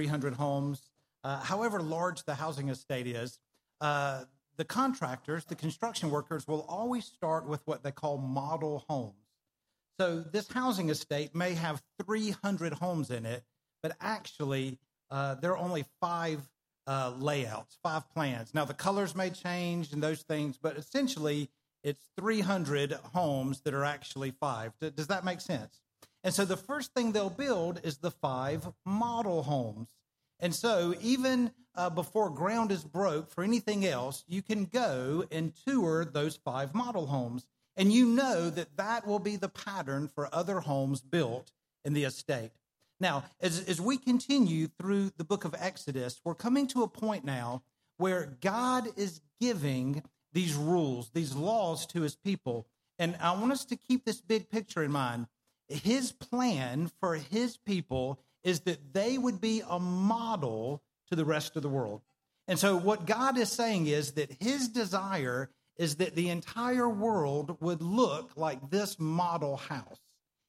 300 homes. Uh, however large the housing estate is, uh, the contractors, the construction workers, will always start with what they call model homes. So this housing estate may have 300 homes in it, but actually uh, there are only five uh, layouts, five plans. Now the colors may change and those things, but essentially it's 300 homes that are actually five. Does that make sense? And so the first thing they'll build is the five model homes. And so even uh, before ground is broke for anything else, you can go and tour those five model homes. And you know that that will be the pattern for other homes built in the estate. Now, as, as we continue through the book of Exodus, we're coming to a point now where God is giving these rules, these laws to his people. And I want us to keep this big picture in mind. His plan for his people is that they would be a model to the rest of the world. And so, what God is saying is that his desire is that the entire world would look like this model house.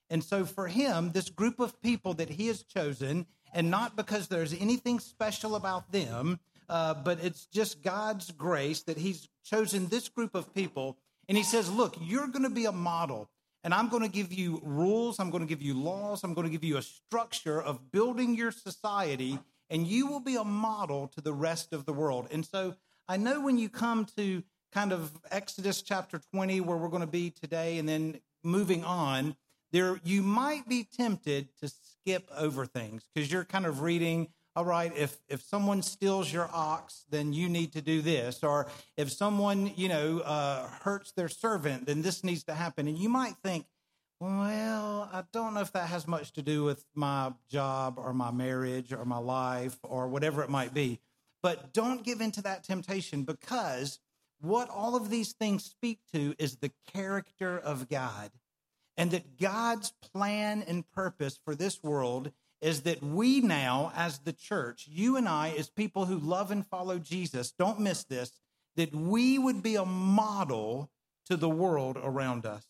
And so, for him, this group of people that he has chosen, and not because there's anything special about them, uh, but it's just God's grace that he's chosen this group of people. And he says, Look, you're going to be a model. And I'm going to give you rules, I'm going to give you laws, I'm going to give you a structure of building your society, and you will be a model to the rest of the world. And so I know when you come to kind of Exodus chapter 20, where we're going to be today, and then moving on, there you might be tempted to skip over things because you're kind of reading all right, if, if someone steals your ox, then you need to do this. Or if someone, you know, uh, hurts their servant, then this needs to happen. And you might think, well, I don't know if that has much to do with my job or my marriage or my life or whatever it might be. But don't give into that temptation because what all of these things speak to is the character of God. And that God's plan and purpose for this world is that we now, as the church, you and I, as people who love and follow Jesus, don't miss this, that we would be a model to the world around us.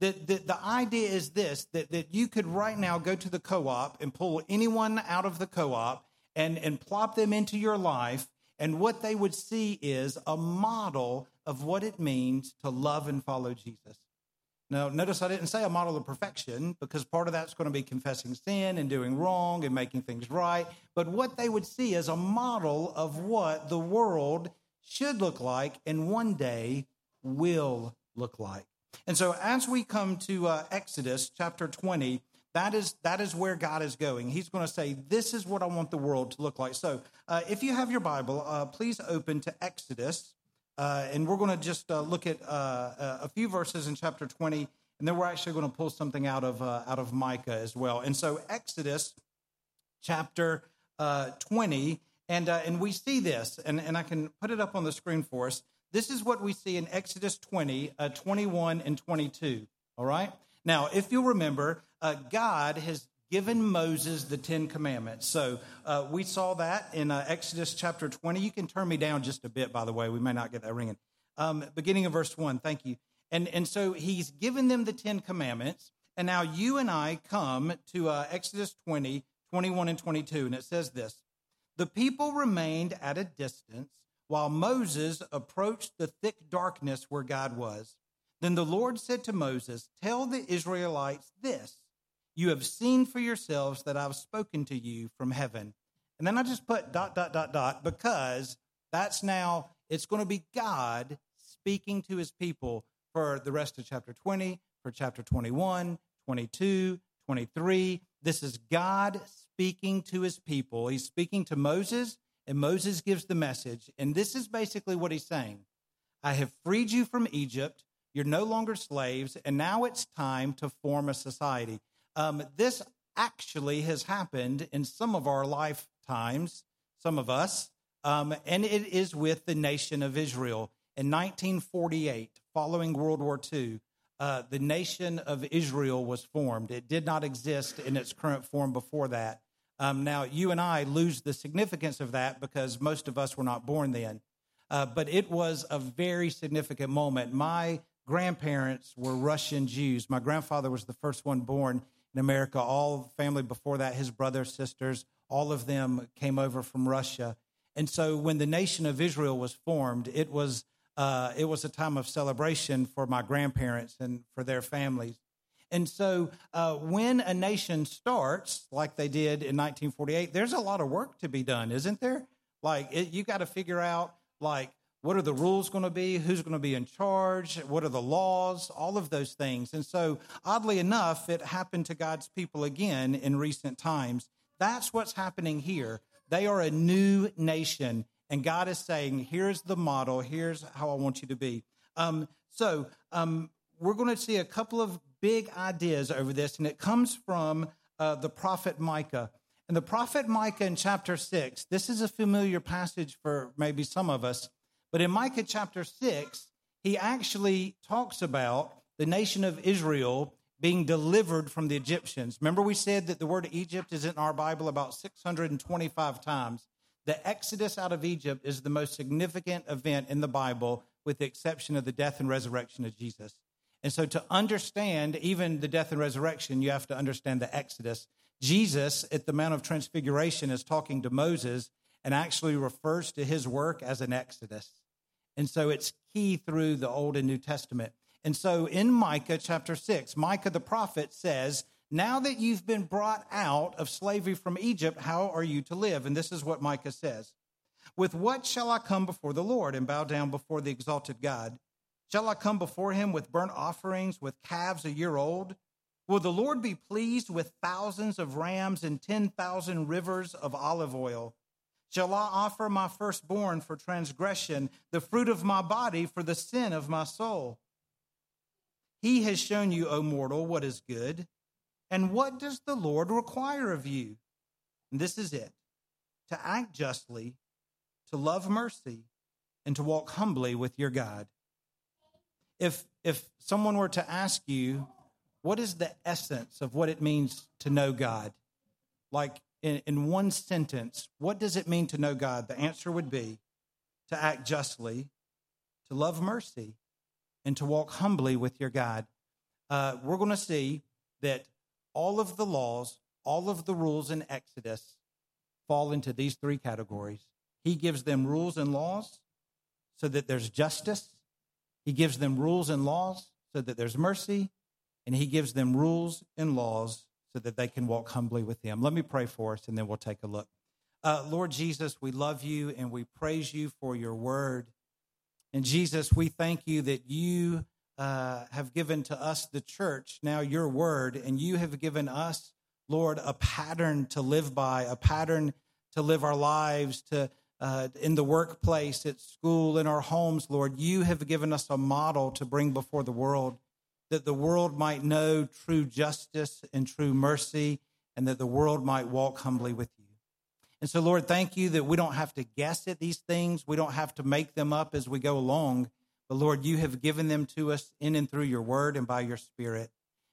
That, that the idea is this that, that you could right now go to the co op and pull anyone out of the co op and, and plop them into your life. And what they would see is a model of what it means to love and follow Jesus. Now, notice I didn't say a model of perfection because part of that's going to be confessing sin and doing wrong and making things right. But what they would see is a model of what the world should look like and one day will look like. And so, as we come to uh, Exodus chapter 20, that is, that is where God is going. He's going to say, This is what I want the world to look like. So, uh, if you have your Bible, uh, please open to Exodus uh, and we're going to just uh, look at uh, a few verses in chapter 20, and then we're actually going to pull something out of, uh, out of Micah as well. And so, Exodus chapter uh, 20, and, uh, and we see this, and, and I can put it up on the screen for us. This is what we see in Exodus 20, 21, and 22. All right? Now, if you'll remember, God has given Moses the Ten Commandments. So uh, we saw that in uh, Exodus chapter 20. You can turn me down just a bit, by the way. We may not get that ringing. Um, beginning of verse 1. Thank you. And, and so he's given them the Ten Commandments. And now you and I come to uh, Exodus 20, 21, and 22. And it says this The people remained at a distance while Moses approached the thick darkness where God was. Then the Lord said to Moses, Tell the Israelites this you have seen for yourselves that I've spoken to you from heaven. And then I just put dot, dot, dot, dot, because that's now, it's going to be God speaking to his people for the rest of chapter 20, for chapter 21, 22, 23. This is God speaking to his people. He's speaking to Moses, and Moses gives the message. And this is basically what he's saying I have freed you from Egypt. You're no longer slaves, and now it's time to form a society. Um, this actually has happened in some of our lifetimes, some of us, um, and it is with the nation of Israel. In 1948, following World War II, uh, the nation of Israel was formed. It did not exist in its current form before that. Um, now, you and I lose the significance of that because most of us were not born then. Uh, but it was a very significant moment. My grandparents were Russian Jews. My grandfather was the first one born in America. All family before that, his brothers, sisters, all of them came over from Russia. And so when the nation of Israel was formed, it was, uh, it was a time of celebration for my grandparents and for their families. And so uh, when a nation starts, like they did in 1948, there's a lot of work to be done, isn't there? Like, it, you got to figure out, like, what are the rules going to be? Who's going to be in charge? What are the laws? All of those things. And so, oddly enough, it happened to God's people again in recent times. That's what's happening here. They are a new nation, and God is saying, here's the model, here's how I want you to be. Um, so, um, we're going to see a couple of big ideas over this, and it comes from uh, the prophet Micah. And the prophet Micah in chapter 6, this is a familiar passage for maybe some of us, but in Micah chapter 6, he actually talks about the nation of Israel being delivered from the Egyptians. Remember, we said that the word Egypt is in our Bible about 625 times. The Exodus out of Egypt is the most significant event in the Bible, with the exception of the death and resurrection of Jesus. And so, to understand even the death and resurrection, you have to understand the Exodus. Jesus at the Mount of Transfiguration is talking to Moses and actually refers to his work as an Exodus. And so, it's key through the Old and New Testament. And so in Micah chapter 6, Micah the prophet says, Now that you've been brought out of slavery from Egypt, how are you to live? And this is what Micah says With what shall I come before the Lord and bow down before the exalted God? Shall I come before him with burnt offerings, with calves a year old? Will the Lord be pleased with thousands of rams and 10,000 rivers of olive oil? Shall I offer my firstborn for transgression, the fruit of my body for the sin of my soul? He has shown you, O mortal, what is good. And what does the Lord require of you? And this is it to act justly, to love mercy, and to walk humbly with your God. If, if someone were to ask you, what is the essence of what it means to know God? Like in, in one sentence, what does it mean to know God? The answer would be to act justly, to love mercy, and to walk humbly with your God. Uh, we're going to see that all of the laws, all of the rules in Exodus fall into these three categories. He gives them rules and laws so that there's justice. He gives them rules and laws so that there's mercy. And he gives them rules and laws so that they can walk humbly with him. Let me pray for us and then we'll take a look. Uh, Lord Jesus, we love you and we praise you for your word. And Jesus, we thank you that you uh, have given to us, the church, now your word, and you have given us, Lord, a pattern to live by, a pattern to live our lives, to uh, in the workplace, at school, in our homes, Lord. You have given us a model to bring before the world that the world might know true justice and true mercy, and that the world might walk humbly with you. And so, Lord, thank you that we don't have to guess at these things. We don't have to make them up as we go along. But Lord, you have given them to us in and through your word and by your spirit.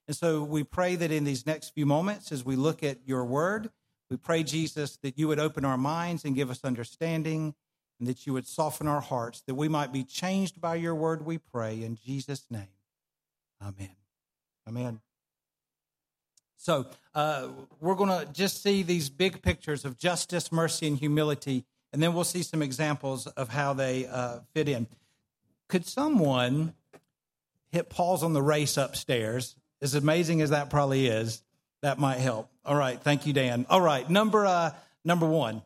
And so we pray that in these next few moments, as we look at your word, we pray, Jesus, that you would open our minds and give us understanding, and that you would soften our hearts, that we might be changed by your word, we pray. In Jesus' name, amen. Amen. So uh, we're going to just see these big pictures of justice, mercy, and humility, and then we'll see some examples of how they uh, fit in. Could someone hit pause on the race upstairs? As amazing as that probably is, that might help. All right, thank you, Dan. All right, number uh, number one.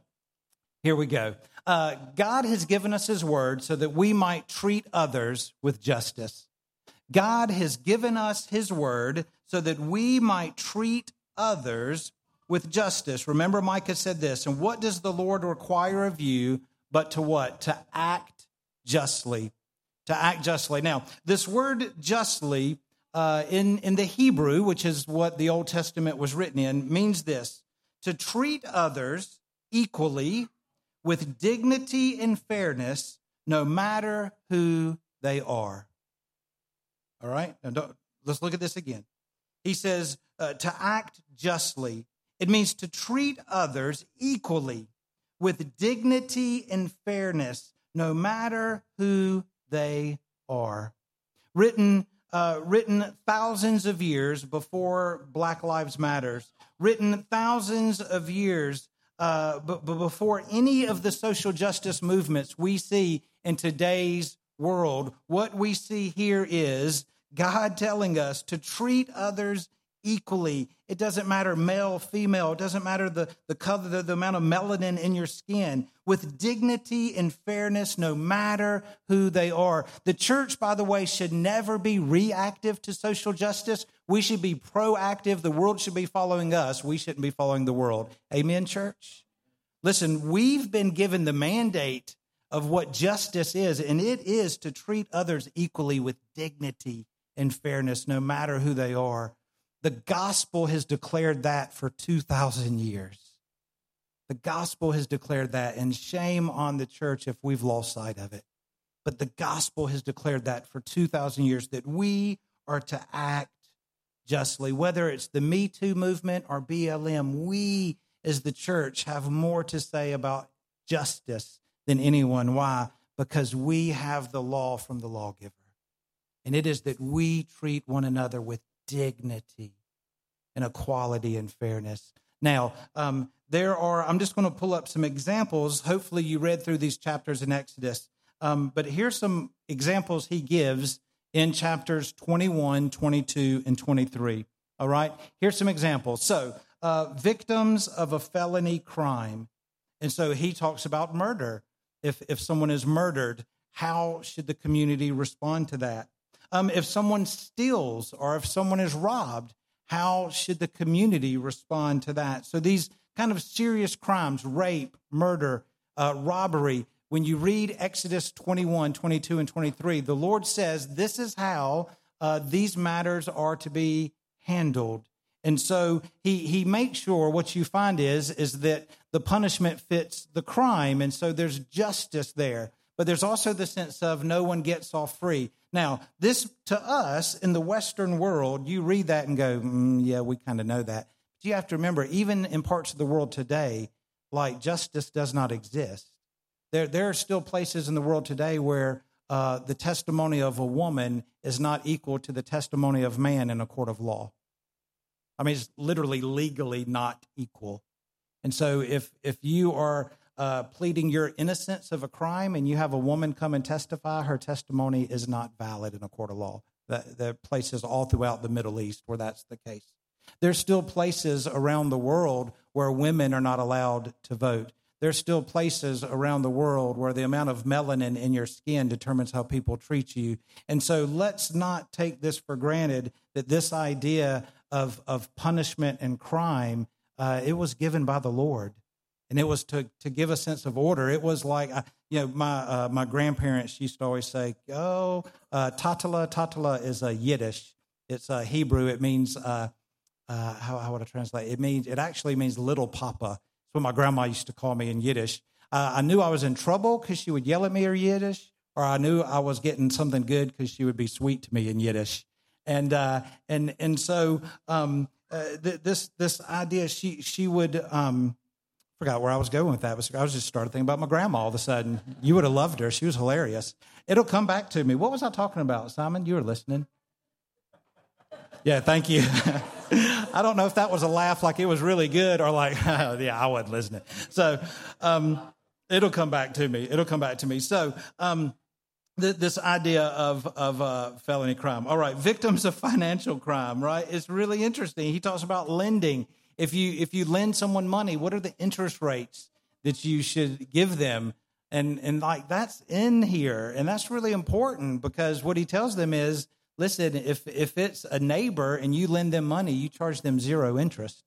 Here we go. Uh, God has given us His word so that we might treat others with justice. God has given us His word so that we might treat others with justice. Remember, Micah said this, and what does the Lord require of you but to what? To act justly. To act justly. Now, this word justly uh, in, in the Hebrew, which is what the Old Testament was written in, means this to treat others equally with dignity and fairness, no matter who they are. All right? Now, let's look at this again. He says uh, to act justly. It means to treat others equally with dignity and fairness, no matter who they are. Written, uh, written thousands of years before Black Lives Matters, written thousands of years uh, but before any of the social justice movements we see in today's world, what we see here is God telling us to treat others equally. It doesn't matter male, female, it doesn't matter the, the color, the, the amount of melanin in your skin, with dignity and fairness, no matter who they are. The church, by the way, should never be reactive to social justice. We should be proactive. The world should be following us. We shouldn't be following the world. Amen, church? Listen, we've been given the mandate of what justice is, and it is to treat others equally with dignity and fairness, no matter who they are. The gospel has declared that for 2,000 years. The gospel has declared that, and shame on the church if we've lost sight of it. But the gospel has declared that for 2,000 years that we are to act justly. Whether it's the Me Too movement or BLM, we as the church have more to say about justice than anyone. Why? Because we have the law from the lawgiver. And it is that we treat one another with dignity and equality and fairness. Now, um, there are, I'm just going to pull up some examples. Hopefully, you read through these chapters in Exodus. Um, but here's some examples he gives in chapters 21, 22, and 23. All right? Here's some examples. So, uh, victims of a felony crime. And so he talks about murder. If, if someone is murdered, how should the community respond to that? Um, if someone steals or if someone is robbed, how should the community respond to that? So these kind of serious crimes, rape, murder, uh, robbery, when you read Exodus 21, 22, and 23, the Lord says this is how uh, these matters are to be handled. And so he, he makes sure what you find is, is that the punishment fits the crime. And so there's justice there. But there's also the sense of no one gets off free. Now, this to us in the Western world, you read that and go, mm, yeah, we kind of know that. But you have to remember, even in parts of the world today, like justice does not exist. There, there are still places in the world today where uh, the testimony of a woman is not equal to the testimony of man in a court of law. I mean, it's literally legally not equal. And so, if if you are uh, pleading your innocence of a crime and you have a woman come and testify, her testimony is not valid in a court of law. Are places all throughout the Middle East where that's the case. There's still places around the world where women are not allowed to vote. There's still places around the world where the amount of melanin in your skin determines how people treat you. And so let's not take this for granted that this idea of, of punishment and crime, uh, it was given by the Lord and it was to to give a sense of order. It was like uh, you know my uh, my grandparents used to always say, "Oh, uh, tatala tatala is a Yiddish. It's a Hebrew. It means uh, uh, how how would I translate? It means it actually means little papa. It's what my grandma used to call me in Yiddish. I knew I was in trouble because she would yell at me in Yiddish, or I knew I was getting something good because she would be sweet to me in Yiddish. And and and so um, th- this this idea she she would. Um, forgot where I was going with that. I was just started thinking about my grandma all of a sudden. You would have loved her. She was hilarious. It'll come back to me. What was I talking about, Simon? You were listening. Yeah, thank you. I don't know if that was a laugh like it was really good or like, yeah, I wasn't listening. So um, it'll come back to me. It'll come back to me. So um, th- this idea of, of uh, felony crime. All right, victims of financial crime, right? It's really interesting. He talks about lending if you if you lend someone money, what are the interest rates that you should give them? And and like that's in here, and that's really important because what he tells them is, listen, if if it's a neighbor and you lend them money, you charge them zero interest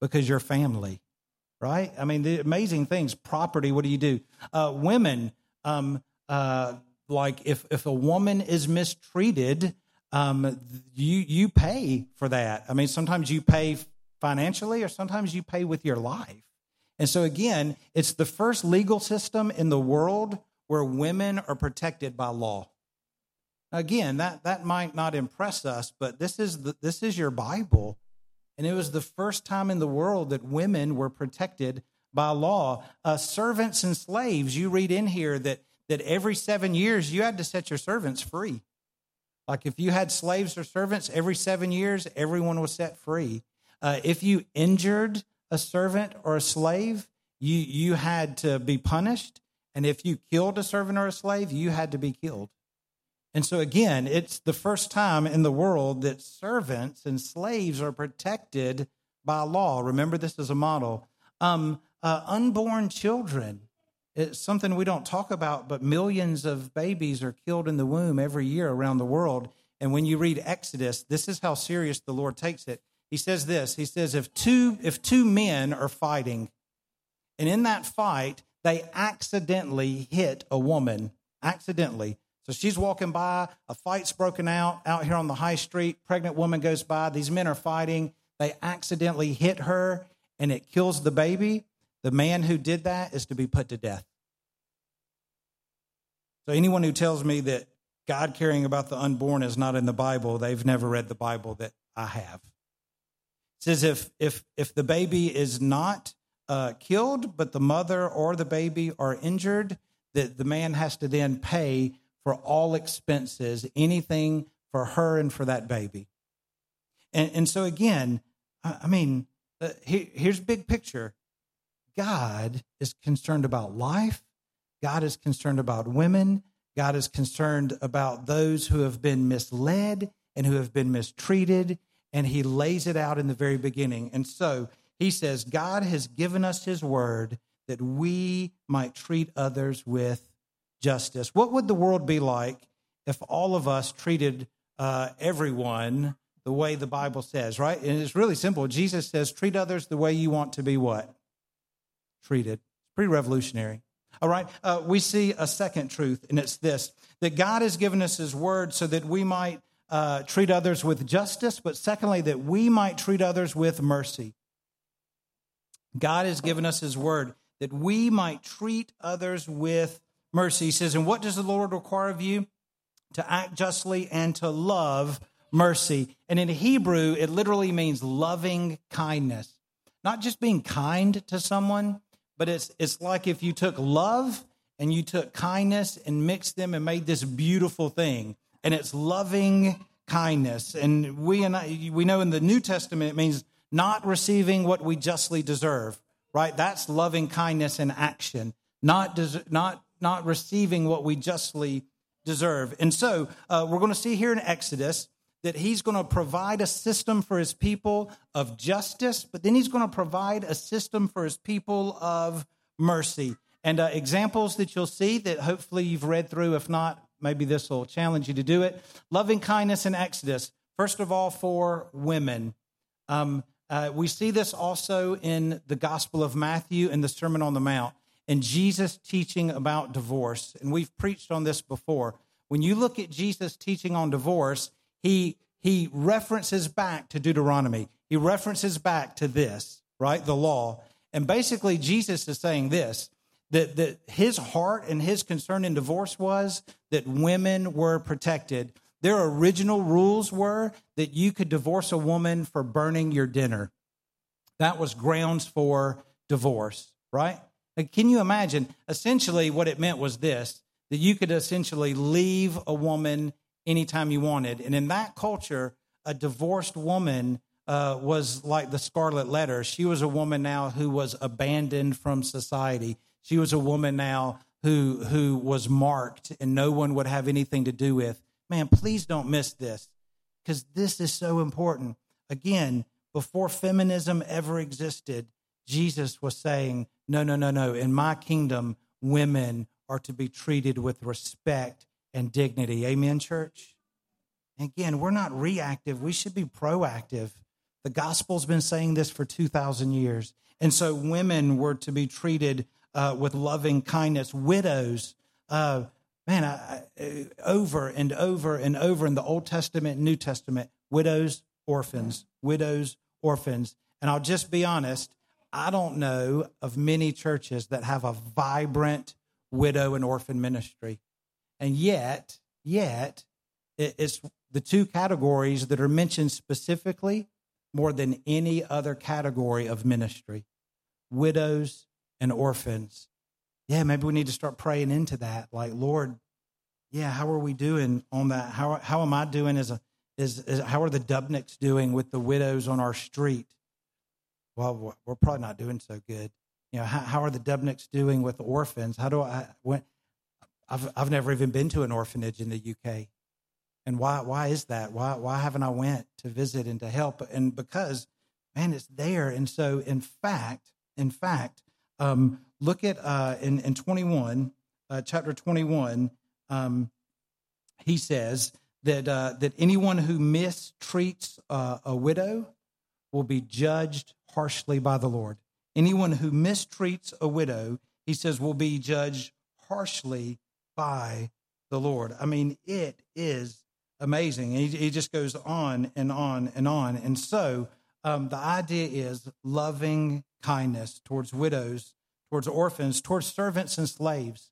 because you're family, right? I mean, the amazing things. Property. What do you do? Uh, women. Um, uh, like if if a woman is mistreated, um, you you pay for that. I mean, sometimes you pay financially, or sometimes you pay with your life. And so, again, it's the first legal system in the world where women are protected by law. Again, that, that might not impress us, but this is, the, this is your Bible. And it was the first time in the world that women were protected by law. Uh, servants and slaves, you read in here that, that every seven years you had to set your servants free. Like if you had slaves or servants, every seven years, everyone was set free. Uh, if you injured a servant or a slave, you you had to be punished, and if you killed a servant or a slave, you had to be killed. And so again, it's the first time in the world that servants and slaves are protected by law. Remember, this is a model. Um, uh, unborn children. It's something we don't talk about, but millions of babies are killed in the womb every year around the world. And when you read Exodus, this is how serious the Lord takes it. He says this. He says if two if two men are fighting, and in that fight they accidentally hit a woman, accidentally. So she's walking by, a fight's broken out out here on the high street. Pregnant woman goes by. These men are fighting. They accidentally hit her, and it kills the baby. The man who did that is to be put to death. So anyone who tells me that God caring about the unborn is not in the Bible, they've never read the Bible that I have. It says if if if the baby is not uh, killed, but the mother or the baby are injured, that the man has to then pay for all expenses, anything for her and for that baby. And, and so again, I mean, uh, here, here's big picture. God is concerned about life. God is concerned about women. God is concerned about those who have been misled and who have been mistreated. And he lays it out in the very beginning. And so he says, God has given us his word that we might treat others with justice. What would the world be like if all of us treated uh, everyone the way the Bible says, right? And it's really simple. Jesus says, treat others the way you want to be what? Treated. It's pretty revolutionary. All right, uh, we see a second truth, and it's this that God has given us His word so that we might uh, treat others with justice, but secondly, that we might treat others with mercy. God has given us His word that we might treat others with mercy. He says, And what does the Lord require of you? To act justly and to love mercy. And in Hebrew, it literally means loving kindness. Not just being kind to someone, but it's, it's like if you took love and you took kindness and mixed them and made this beautiful thing. And it's loving kindness. And we, and I, we know in the New Testament, it means not receiving what we justly deserve, right? That's loving kindness in action, not, des- not, not receiving what we justly deserve. And so uh, we're going to see here in Exodus that he's going to provide a system for his people of justice, but then he's going to provide a system for his people of mercy. And uh, examples that you'll see that hopefully you've read through. If not, maybe this will challenge you to do it. Loving kindness in Exodus. First of all, for women. Um, uh, we see this also in the Gospel of Matthew and the Sermon on the Mount, and Jesus teaching about divorce. And we've preached on this before. When you look at Jesus teaching on divorce, he he references back to Deuteronomy. He references back to this, right? The law. And basically Jesus is saying this that, that his heart and his concern in divorce was that women were protected. Their original rules were that you could divorce a woman for burning your dinner. That was grounds for divorce, right? Like, can you imagine? Essentially, what it meant was this that you could essentially leave a woman anytime you wanted. And in that culture, a divorced woman uh, was like the scarlet letter. She was a woman now who was abandoned from society. She was a woman now who who was marked and no one would have anything to do with. Man, please don't miss this because this is so important. Again, before feminism ever existed, Jesus was saying, "No, no, no, no. In my kingdom, women are to be treated with respect and dignity. Amen, church? Again, we're not reactive, we should be proactive. The gospel's been saying this for 2,000 years. And so women were to be treated uh, with loving kindness. Widows, uh, man, I, I, over and over and over in the Old Testament New Testament, widows, orphans, widows, orphans. And I'll just be honest, I don't know of many churches that have a vibrant widow and orphan ministry. And yet, yet, it's the two categories that are mentioned specifically more than any other category of ministry widows and orphans. Yeah, maybe we need to start praying into that. Like, Lord, yeah, how are we doing on that? How, how am I doing as a, is, is how are the Dubnicks doing with the widows on our street? Well, we're probably not doing so good. you know, how, how are the Dubnicks doing with orphans? How do I, when, I've, I've never even been to an orphanage in the UK. And why, why is that? Why, why haven't I went to visit and to help? And because, man, it's there. And so, in fact, in fact, um, look at uh, in, in 21, uh, chapter 21, um, he says that, uh, that anyone who mistreats a widow will be judged harshly by the Lord. Anyone who mistreats a widow, he says, will be judged harshly by the Lord. I mean, it is amazing. He, he just goes on and on and on. And so um, the idea is loving kindness towards widows, towards orphans, towards servants and slaves,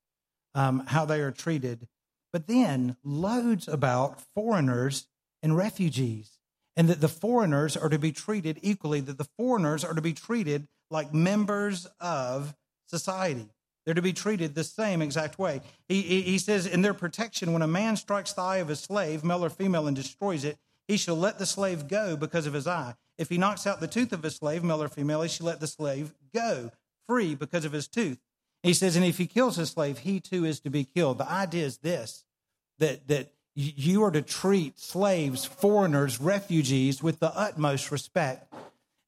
um, how they are treated. But then loads about foreigners and refugees, and that the foreigners are to be treated equally, that the foreigners are to be treated like members of society. They're to be treated the same exact way. He, he, says, in their protection, when a man strikes the eye of a slave, male or female, and destroys it, he shall let the slave go because of his eye. If he knocks out the tooth of a slave, male or female, he shall let the slave go free because of his tooth. He says, and if he kills a slave, he too is to be killed. The idea is this that, that you are to treat slaves, foreigners, refugees with the utmost respect.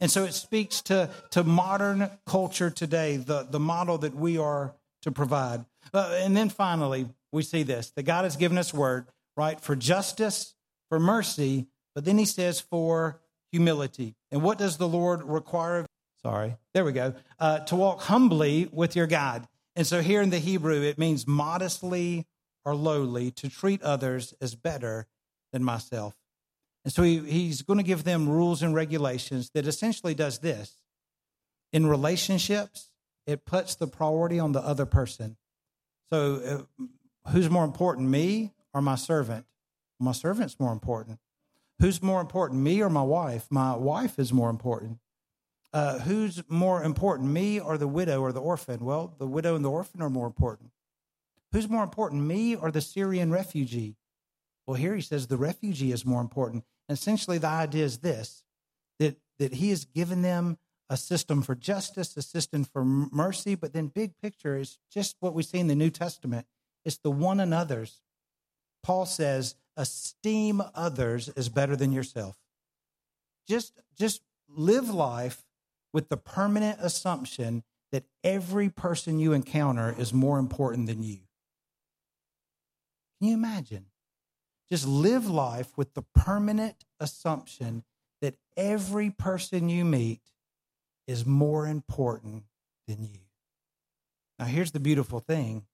And so it speaks to, to modern culture today, the, the model that we are to provide. Uh, and then finally, we see this that God has given us word, right, for justice, for mercy, but then he says for humility. And what does the Lord require Sorry, there we go. Uh, to walk humbly with your God. And so here in the Hebrew, it means modestly or lowly, to treat others as better than myself. And so he, he's going to give them rules and regulations that essentially does this. In relationships, it puts the priority on the other person. So uh, who's more important, me or my servant? My servant's more important. Who's more important, me or my wife? My wife is more important. Uh, who's more important, me or the widow or the orphan? Well, the widow and the orphan are more important. Who's more important, me or the Syrian refugee? Well, here he says the refugee is more important. Essentially, the idea is this that, that he has given them a system for justice, a system for mercy, but then big picture is just what we see in the New Testament. It's the one another's. Paul says, esteem others as better than yourself. Just, just live life with the permanent assumption that every person you encounter is more important than you. Can you imagine? Just live life with the permanent assumption that every person you meet is more important than you. Now, here's the beautiful thing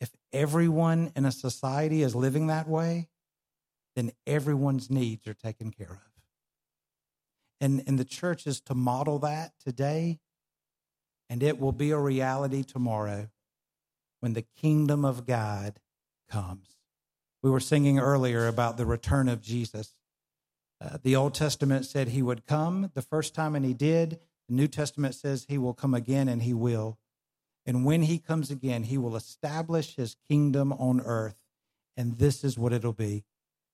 if everyone in a society is living that way, then everyone's needs are taken care of. And, and the church is to model that today, and it will be a reality tomorrow when the kingdom of God comes. We were singing earlier about the return of Jesus. Uh, the Old Testament said he would come the first time, and he did. The New Testament says he will come again, and he will. And when he comes again, he will establish his kingdom on earth. And this is what it'll be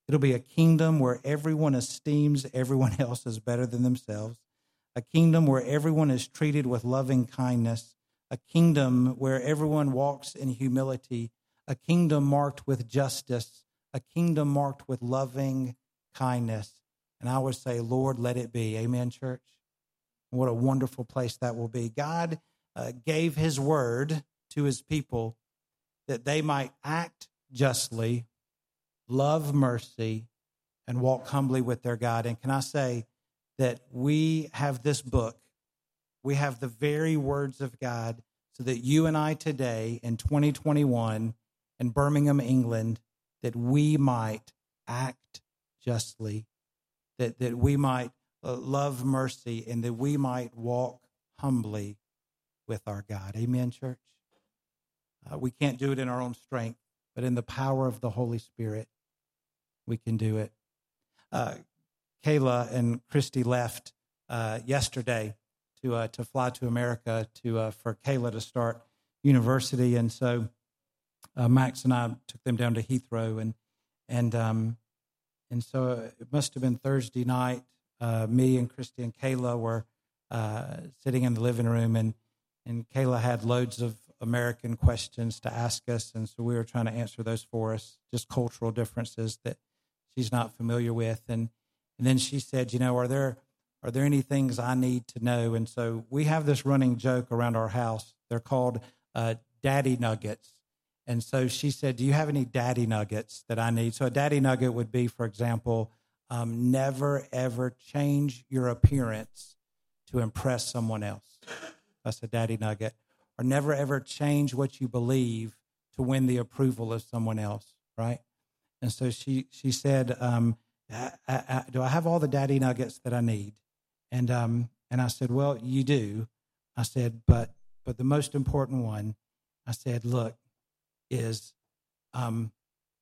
it'll be a kingdom where everyone esteems everyone else as better than themselves, a kingdom where everyone is treated with loving kindness, a kingdom where everyone walks in humility, a kingdom marked with justice, a kingdom marked with loving kindness. And I would say, Lord, let it be. Amen, church. What a wonderful place that will be. God uh, gave his word to his people that they might act justly, love mercy, and walk humbly with their God. And can I say that we have this book, we have the very words of God, so that you and I today in 2021 in Birmingham, England, that we might act justly, that, that we might uh, love mercy, and that we might walk humbly with our God. Amen, church? Uh, we can't do it in our own strength, but in the power of the Holy Spirit, we can do it. Uh, Kayla and Christy left uh, yesterday to uh, to fly to America to uh, for Kayla to start university, and so uh, Max and I took them down to Heathrow, and and um, and so it must have been Thursday night. Uh, me and Christy and Kayla were uh, sitting in the living room, and and Kayla had loads of American questions to ask us, and so we were trying to answer those for us, just cultural differences that she's not familiar with. And and then she said, you know, are there are there any things I need to know? And so we have this running joke around our house. They're called uh, daddy nuggets. And so she said, Do you have any daddy nuggets that I need? So a daddy nugget would be, for example, um, never ever change your appearance to impress someone else. That's a daddy nugget. Or never ever change what you believe to win the approval of someone else, right? And so she she said, um, I, I, "Do I have all the daddy nuggets that I need?" And um, and I said, "Well, you do." I said, "But but the most important one," I said, "Look, is um,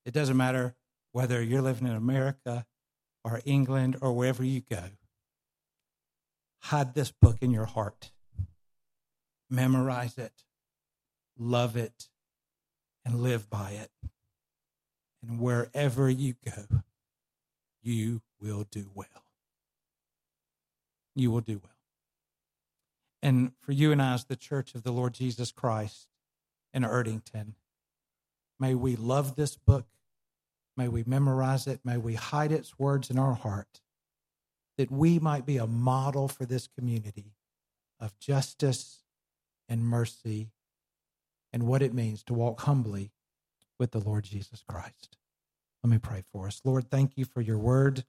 it doesn't matter whether you're living in America or England or wherever you go. Hide this book in your heart." memorize it, love it, and live by it. And wherever you go, you will do well. You will do well. And for you and I, as the church of the Lord Jesus Christ in Erdington, may we love this book. May we memorize it. May we hide its words in our heart that we might be a model for this community of justice and mercy and what it means to walk humbly with the Lord Jesus Christ. Let me pray for us. Lord, thank you for your word.